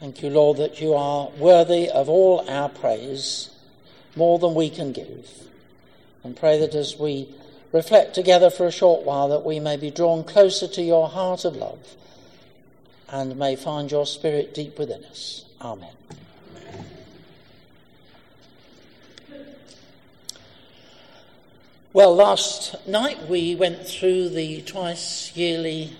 Thank you, Lord, that you are worthy of all our praise, more than we can give. And pray that as we reflect together for a short while, that we may be drawn closer to your heart of love and may find your spirit deep within us. Amen. Well, last night we went through the twice yearly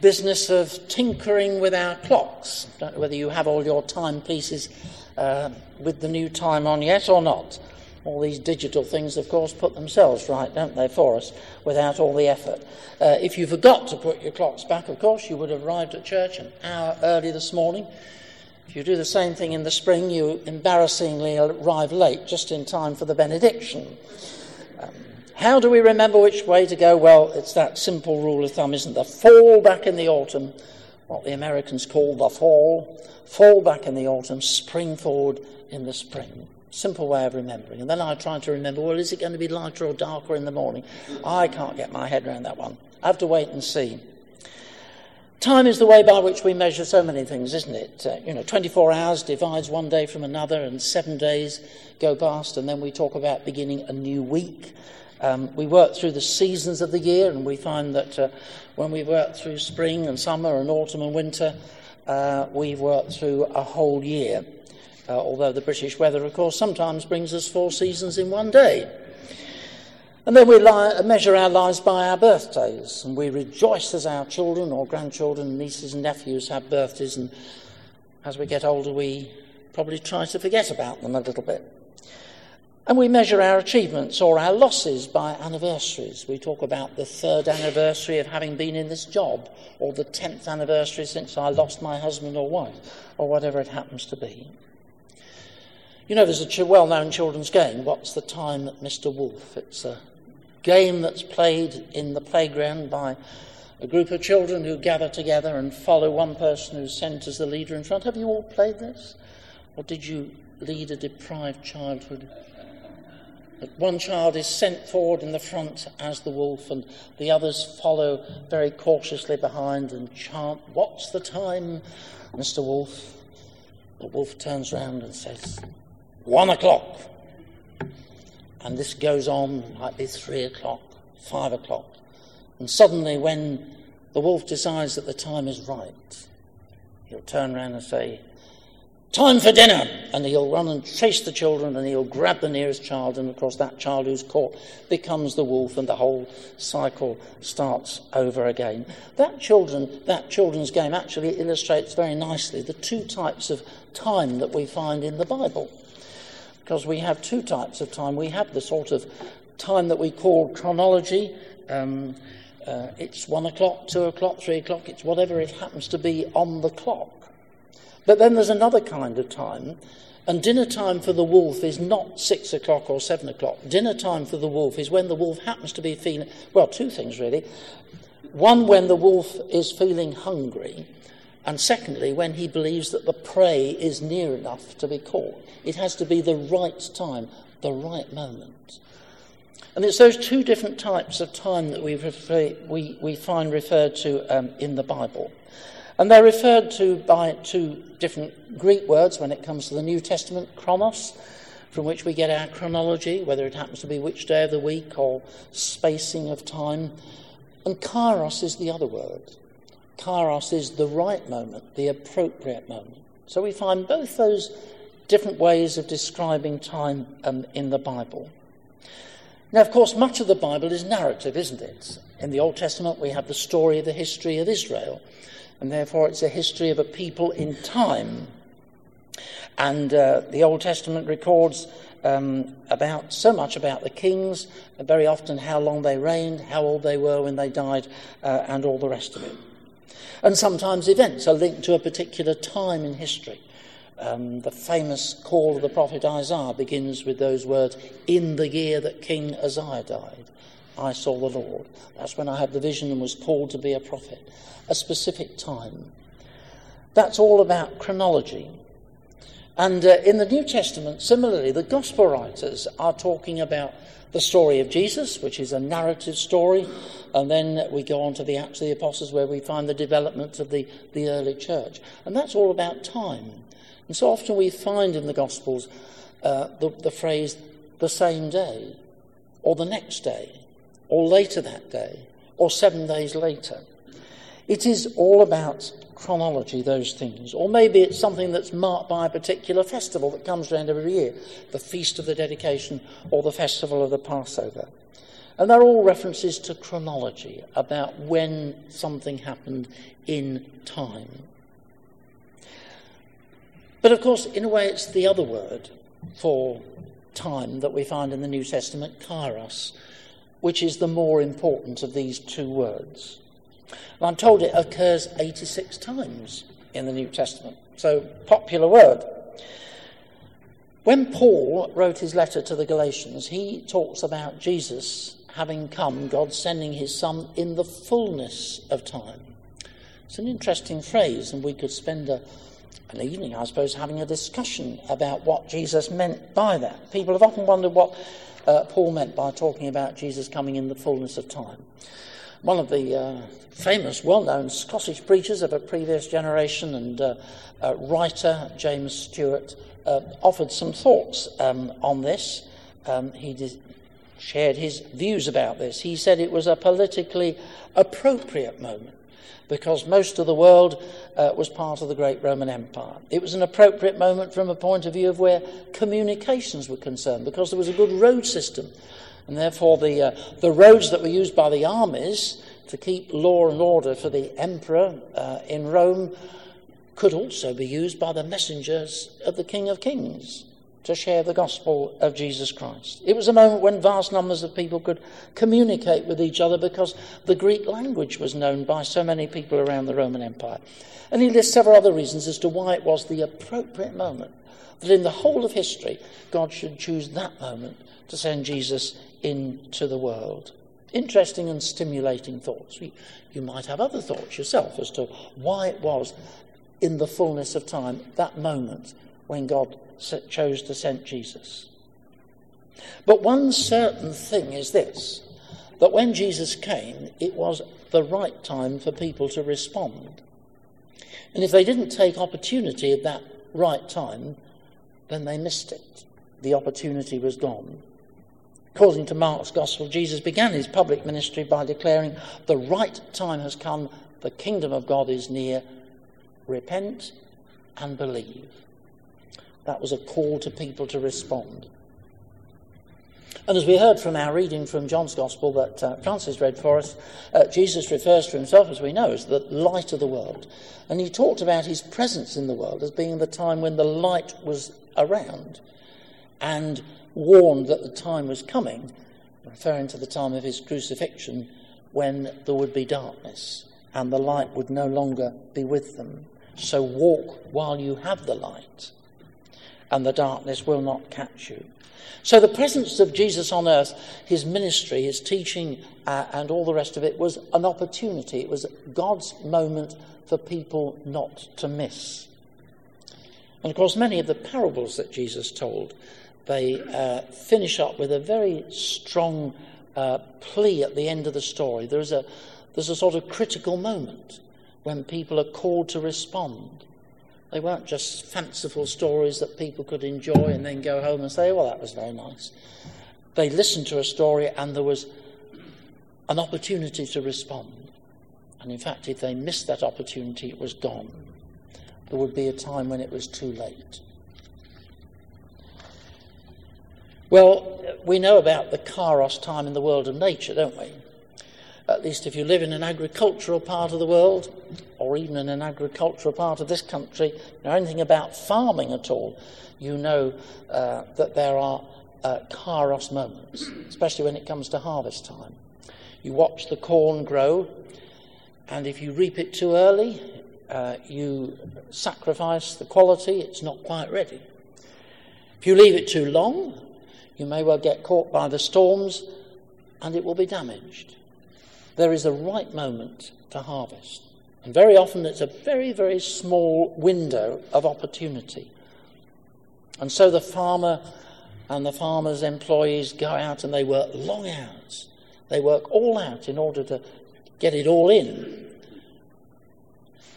business of tinkering with our clocks. Don't know whether you have all your timepieces uh, with the new time on yet or not. All these digital things, of course, put themselves right, don't they, for us, without all the effort. Uh, if you forgot to put your clocks back, of course, you would have arrived at church an hour early this morning. If you do the same thing in the spring, you embarrassingly arrive late, just in time for the benediction. How do we remember which way to go? Well, it's that simple rule of thumb, isn't there? Fall back in the autumn, what the Americans call the fall. Fall back in the autumn, spring forward in the spring. Simple way of remembering. And then I try to remember, well, is it going to be lighter or darker in the morning? I can't get my head around that one. I have to wait and see. Time is the way by which we measure so many things, isn't it? Uh, you know, 24 hours divides one day from another, and seven days go past, and then we talk about beginning a new week. Um, we work through the seasons of the year, and we find that uh, when we work through spring and summer and autumn and winter, uh, we've worked through a whole year. Uh, although the British weather, of course, sometimes brings us four seasons in one day. And then we li- measure our lives by our birthdays, and we rejoice as our children or grandchildren, nieces and nephews have birthdays, and as we get older, we probably try to forget about them a little bit. And we measure our achievements or our losses by anniversaries. We talk about the third anniversary of having been in this job, or the tenth anniversary since I lost my husband or wife, or whatever it happens to be. You know, there's a well known children's game, What's the Time Mr. Wolf? It's a game that's played in the playground by a group of children who gather together and follow one person who's sent as the leader in front. Have you all played this? Or did you lead a deprived childhood? One child is sent forward in the front as the wolf, and the others follow very cautiously behind and chant, What's the time, Mr. Wolf? The wolf turns round and says, One o'clock. And this goes on, might be three o'clock, five o'clock. And suddenly, when the wolf decides that the time is right, he'll turn round and say, Time for dinner! And he'll run and chase the children and he'll grab the nearest child, and of course, that child who's caught becomes the wolf, and the whole cycle starts over again. That, children, that children's game actually illustrates very nicely the two types of time that we find in the Bible. Because we have two types of time. We have the sort of time that we call chronology. Um, uh, it's one o'clock, two o'clock, three o'clock, it's whatever it happens to be on the clock. But then there's another kind of time, and dinner time for the wolf is not six o'clock or seven o'clock. Dinner time for the wolf is when the wolf happens to be feeling, well, two things really. One, when the wolf is feeling hungry, and secondly, when he believes that the prey is near enough to be caught. It has to be the right time, the right moment. And it's those two different types of time that we, refer, we, we find referred to um, in the Bible. And they're referred to by two different Greek words when it comes to the New Testament chronos, from which we get our chronology, whether it happens to be which day of the week or spacing of time. And kairos is the other word. Kairos is the right moment, the appropriate moment. So we find both those different ways of describing time um, in the Bible. Now, of course, much of the Bible is narrative, isn't it? In the Old Testament, we have the story of the history of Israel and therefore it's a history of a people in time. And uh, the Old Testament records um, about so much about the kings, very often how long they reigned, how old they were when they died, uh, and all the rest of it. And sometimes events are linked to a particular time in history. Um, the famous call of the prophet Isaiah begins with those words, In the year that King Uzziah died, I saw the Lord. That's when I had the vision and was called to be a prophet a specific time. That's all about chronology. And uh, in the New Testament, similarly, the gospel writers are talking about the story of Jesus, which is a narrative story, and then we go on to the Acts of the Apostles, where we find the development of the, the early church. And that's all about time. And so often we find in the Gospels uh, the, the phrase the same day, or the next day, or later that day, or seven days later. It is all about chronology, those things. Or maybe it's something that's marked by a particular festival that comes around every year the Feast of the Dedication or the Festival of the Passover. And they're all references to chronology about when something happened in time. But of course, in a way, it's the other word for time that we find in the New Testament, kairos, which is the more important of these two words. And I'm told it occurs 86 times in the New Testament. So, popular word. When Paul wrote his letter to the Galatians, he talks about Jesus having come, God sending his Son in the fullness of time. It's an interesting phrase, and we could spend a, an evening, I suppose, having a discussion about what Jesus meant by that. People have often wondered what uh, Paul meant by talking about Jesus coming in the fullness of time. One of the uh, famous, well known Scottish preachers of a previous generation and uh, uh, writer, James Stewart, uh, offered some thoughts um, on this. Um, he did, shared his views about this. He said it was a politically appropriate moment because most of the world uh, was part of the great Roman Empire. It was an appropriate moment from a point of view of where communications were concerned because there was a good road system. And therefore, the, uh, the roads that were used by the armies to keep law and order for the emperor uh, in Rome could also be used by the messengers of the King of Kings to share the gospel of Jesus Christ. It was a moment when vast numbers of people could communicate with each other because the Greek language was known by so many people around the Roman Empire. And he lists several other reasons as to why it was the appropriate moment that in the whole of history God should choose that moment to send Jesus into the world. Interesting and stimulating thoughts. You might have other thoughts yourself as to why it was in the fullness of time, that moment when God chose to send Jesus. But one certain thing is this that when Jesus came, it was the right time for people to respond. And if they didn't take opportunity at that right time, then they missed it. The opportunity was gone. According to Mark's Gospel, Jesus began his public ministry by declaring, The right time has come, the kingdom of God is near. Repent and believe. That was a call to people to respond. And as we heard from our reading from John's Gospel that uh, Francis read for us, uh, Jesus refers to himself, as we know, as the light of the world. And he talked about his presence in the world as being the time when the light was around. And warned that the time was coming, referring to the time of his crucifixion, when there would be darkness and the light would no longer be with them. So walk while you have the light, and the darkness will not catch you. So the presence of Jesus on earth, his ministry, his teaching, uh, and all the rest of it was an opportunity. It was God's moment for people not to miss. And of course, many of the parables that Jesus told they uh, finish up with a very strong uh, plea at the end of the story. There's a, there's a sort of critical moment when people are called to respond. They weren't just fanciful stories that people could enjoy and then go home and say, well, that was very nice. They listened to a story and there was an opportunity to respond. And in fact, if they missed that opportunity, it was gone. There would be a time when it was too late. Well, we know about the Kairos time in the world of nature, don't we? At least if you live in an agricultural part of the world, or even in an agricultural part of this country, know anything about farming at all, you know uh, that there are uh, Kairos moments, especially when it comes to harvest time. You watch the corn grow, and if you reap it too early, uh, you sacrifice the quality, it's not quite ready. If you leave it too long, you may well get caught by the storms and it will be damaged. There is a right moment to harvest. And very often it's a very, very small window of opportunity. And so the farmer and the farmer's employees go out and they work long hours. They work all out in order to get it all in.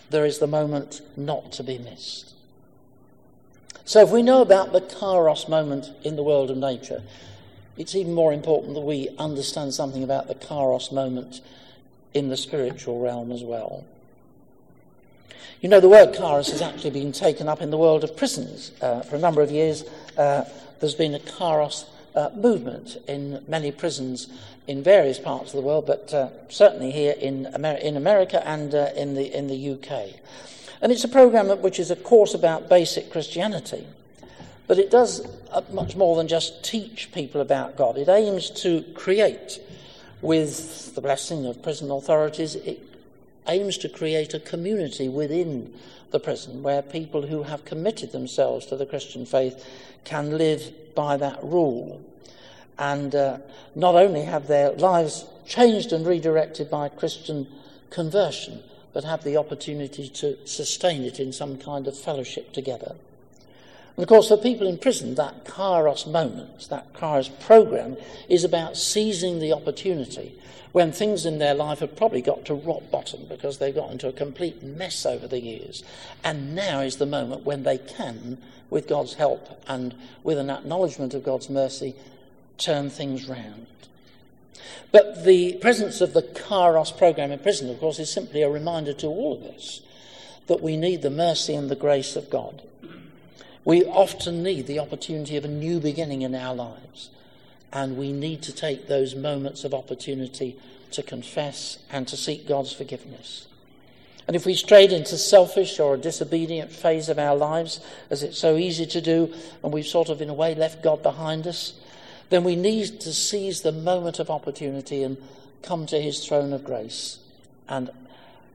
There is the moment not to be missed. So, if we know about the kairos moment in the world of nature, it's even more important that we understand something about the kairos moment in the spiritual realm as well. You know, the word kairos has actually been taken up in the world of prisons. Uh, for a number of years, uh, there's been a kairos uh, movement in many prisons in various parts of the world, but uh, certainly here in, Amer- in America and uh, in, the, in the UK. And it's a program which is a course about basic Christianity. But it does uh, much more than just teach people about God. It aims to create, with the blessing of prison authorities, it aims to create a community within the prison where people who have committed themselves to the Christian faith can live by that rule. And uh, not only have their lives changed and redirected by Christian conversion, but have the opportunity to sustain it in some kind of fellowship together. And of course, for people in prison, that kairos moment, that kairos program, is about seizing the opportunity when things in their life have probably got to rock bottom because they've got into a complete mess over the years. And now is the moment when they can, with God's help and with an acknowledgement of God's mercy, turn things round. But the presence of the Kairos program in prison, of course, is simply a reminder to all of us that we need the mercy and the grace of God. We often need the opportunity of a new beginning in our lives. And we need to take those moments of opportunity to confess and to seek God's forgiveness. And if we strayed into selfish or a disobedient phase of our lives, as it's so easy to do, and we've sort of in a way left God behind us, then we need to seize the moment of opportunity and come to his throne of grace and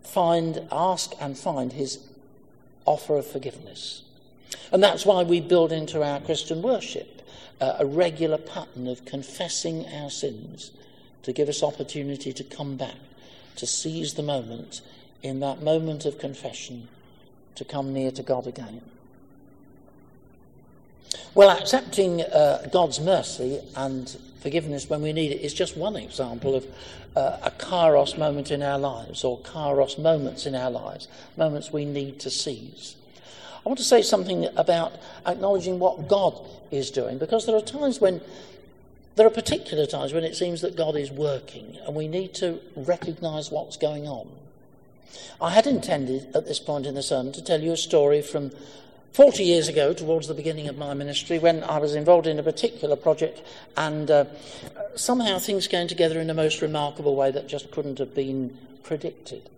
find, ask and find his offer of forgiveness. And that's why we build into our Christian worship uh, a regular pattern of confessing our sins to give us opportunity to come back, to seize the moment in that moment of confession to come near to God again. Well, accepting uh, God's mercy and forgiveness when we need it is just one example of uh, a kairos moment in our lives, or kairos moments in our lives, moments we need to seize. I want to say something about acknowledging what God is doing, because there are times when there are particular times when it seems that God is working, and we need to recognize what's going on. I had intended at this point in the sermon to tell you a story from 40 years ago, towards the beginning of my ministry, when I was involved in a particular project, and uh, somehow things came together in a most remarkable way that just couldn't have been predicted.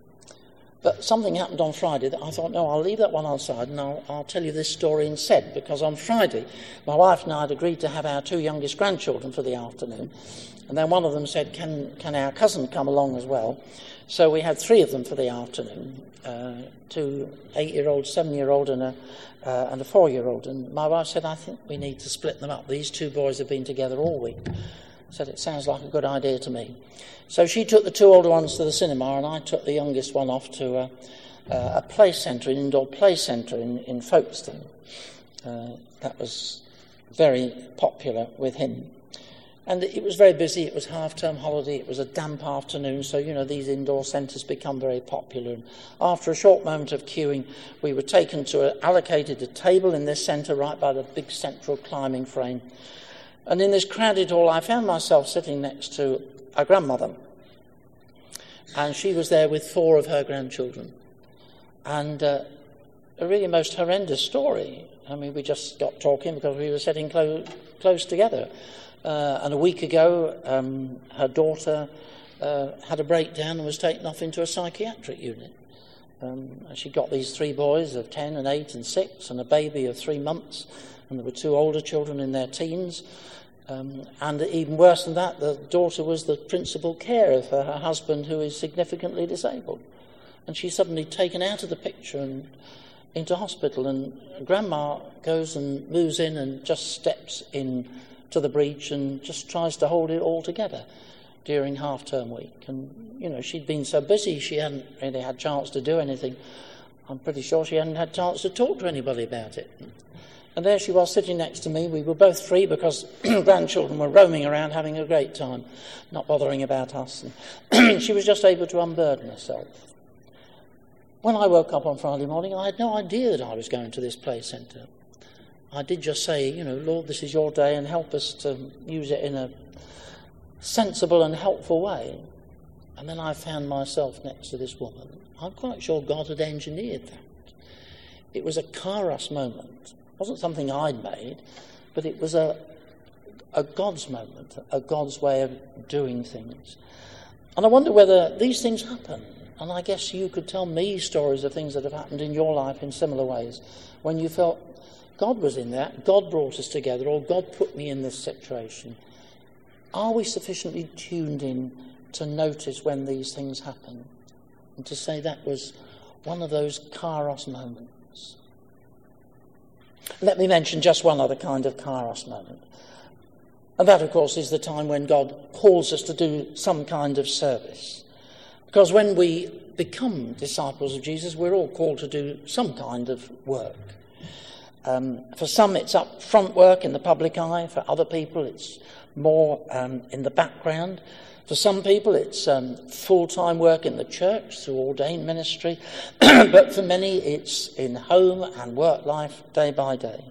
But something happened on Friday that I thought, no, I'll leave that one outside and I'll, I'll tell you this story instead. Because on Friday, my wife and I had agreed to have our two youngest grandchildren for the afternoon. And then one of them said, can, can our cousin come along as well? So we had three of them for the afternoon uh, two eight year old, seven year old, and a, uh, and a four year old. And my wife said, I think we need to split them up. These two boys have been together all week. I said, It sounds like a good idea to me. So she took the two older ones to the cinema, and I took the youngest one off to a, a play centre, an indoor play centre in, in Folkestone. Uh, that was very popular with him. And it was very busy. It was half term holiday. It was a damp afternoon. So, you know, these indoor centres become very popular. And after a short moment of queuing, we were taken to allocated a table in this centre right by the big central climbing frame. And in this crowded hall, I found myself sitting next to our grandmother. And she was there with four of her grandchildren. And uh, a really most horrendous story. I mean, we just got talking because we were sitting clo- close together. Uh, and a week ago, um, her daughter uh, had a breakdown and was taken off into a psychiatric unit. Um, and she got these three boys of 10 and 8 and 6 and a baby of three months. And there were two older children in their teens. Um, and even worse than that, the daughter was the principal carer for her husband, who is significantly disabled. And she's suddenly taken out of the picture and into hospital. And grandma goes and moves in and just steps in to the breach and just tries to hold it all together during half term week. And, you know, she'd been so busy she hadn't really had chance to do anything. I'm pretty sure she hadn't had chance to talk to anybody about it. And there she was sitting next to me. We were both free because grandchildren were roaming around having a great time, not bothering about us. And she was just able to unburden herself. When I woke up on Friday morning, I had no idea that I was going to this play centre. I did just say, you know, Lord, this is your day and help us to use it in a sensible and helpful way. And then I found myself next to this woman. I'm quite sure God had engineered that. It was a kairos moment. Wasn't something I'd made, but it was a, a God's moment, a God's way of doing things. And I wonder whether these things happen. And I guess you could tell me stories of things that have happened in your life in similar ways when you felt God was in that, God brought us together, or God put me in this situation. Are we sufficiently tuned in to notice when these things happen and to say that was one of those kairos moments? Let me mention just one other kind of kairos moment. And that, of course, is the time when God calls us to do some kind of service. Because when we become disciples of Jesus, we're all called to do some kind of work. Um, for some, it's up front work in the public eye. For other people, it's more um, in the background. For some people, it's um, full time work in the church through ordained ministry. but for many, it's in home and work life day by day.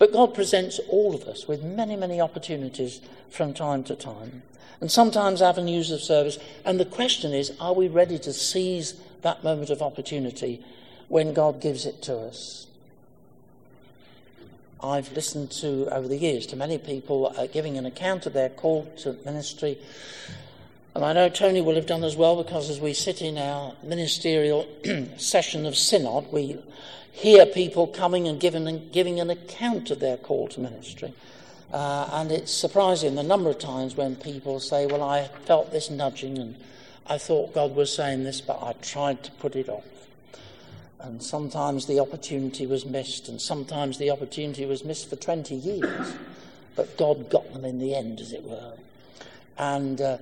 But God presents all of us with many, many opportunities from time to time. And sometimes avenues of service. And the question is are we ready to seize that moment of opportunity when God gives it to us? I've listened to over the years to many people uh, giving an account of their call to ministry. And I know Tony will have done as well because as we sit in our ministerial session of synod, we hear people coming and giving, giving an account of their call to ministry. Uh, and it's surprising the number of times when people say, Well, I felt this nudging and I thought God was saying this, but I tried to put it off. And sometimes the opportunity was missed, and sometimes the opportunity was missed for 20 years. But God got them in the end, as it were. And uh,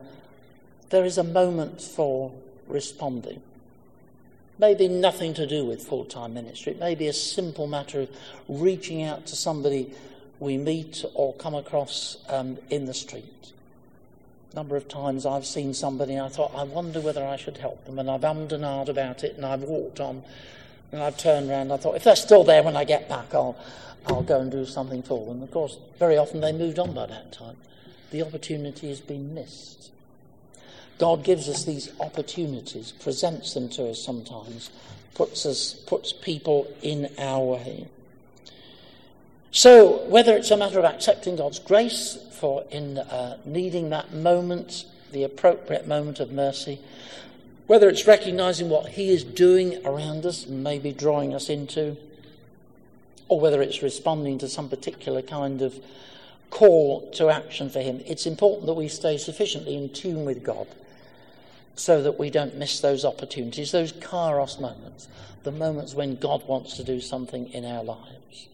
there is a moment for responding. Maybe nothing to do with full time ministry. It may be a simple matter of reaching out to somebody we meet or come across um, in the street. A number of times I've seen somebody and I thought, I wonder whether I should help them. And I've ummed and about it and I've walked on and I've turned around. I thought, if they're still there when I get back, I'll, I'll go and do something for them. Of course, very often they moved on by that time. The opportunity has been missed. God gives us these opportunities, presents them to us sometimes, puts us, puts people in our way. So, whether it's a matter of accepting God's grace for in uh, needing that moment, the appropriate moment of mercy, whether it's recognizing what He is doing around us and maybe drawing us into, or whether it's responding to some particular kind of call to action for Him, it's important that we stay sufficiently in tune with God so that we don't miss those opportunities, those kairos moments, the moments when God wants to do something in our lives.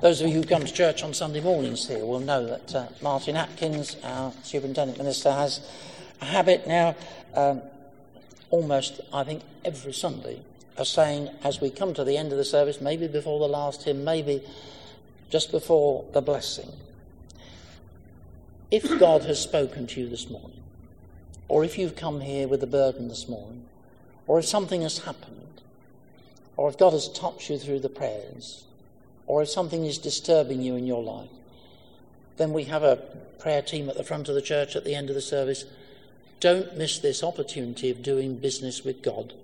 Those of you who come to church on Sunday mornings here will know that uh, Martin Atkins, our superintendent minister, has a habit now, um, almost, I think, every Sunday, of saying, as we come to the end of the service, maybe before the last hymn, maybe just before the blessing, if God has spoken to you this morning, or if you've come here with a burden this morning, or if something has happened, or if God has touched you through the prayers, or if something is disturbing you in your life, then we have a prayer team at the front of the church at the end of the service don't miss this opportunity of doing business with God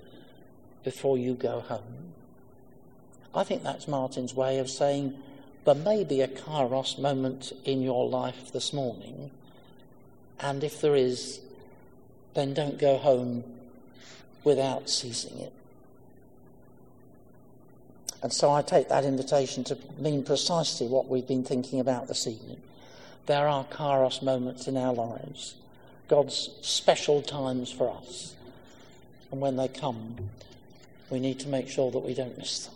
before you go home. I think that's Martin's way of saying there may be a kairos moment in your life this morning, and if there is, then don't go home without seizing it. And so I take that invitation to mean precisely what we've been thinking about this evening. There are kairos moments in our lives God's special times for us. And when they come, we need to make sure that we don't miss them.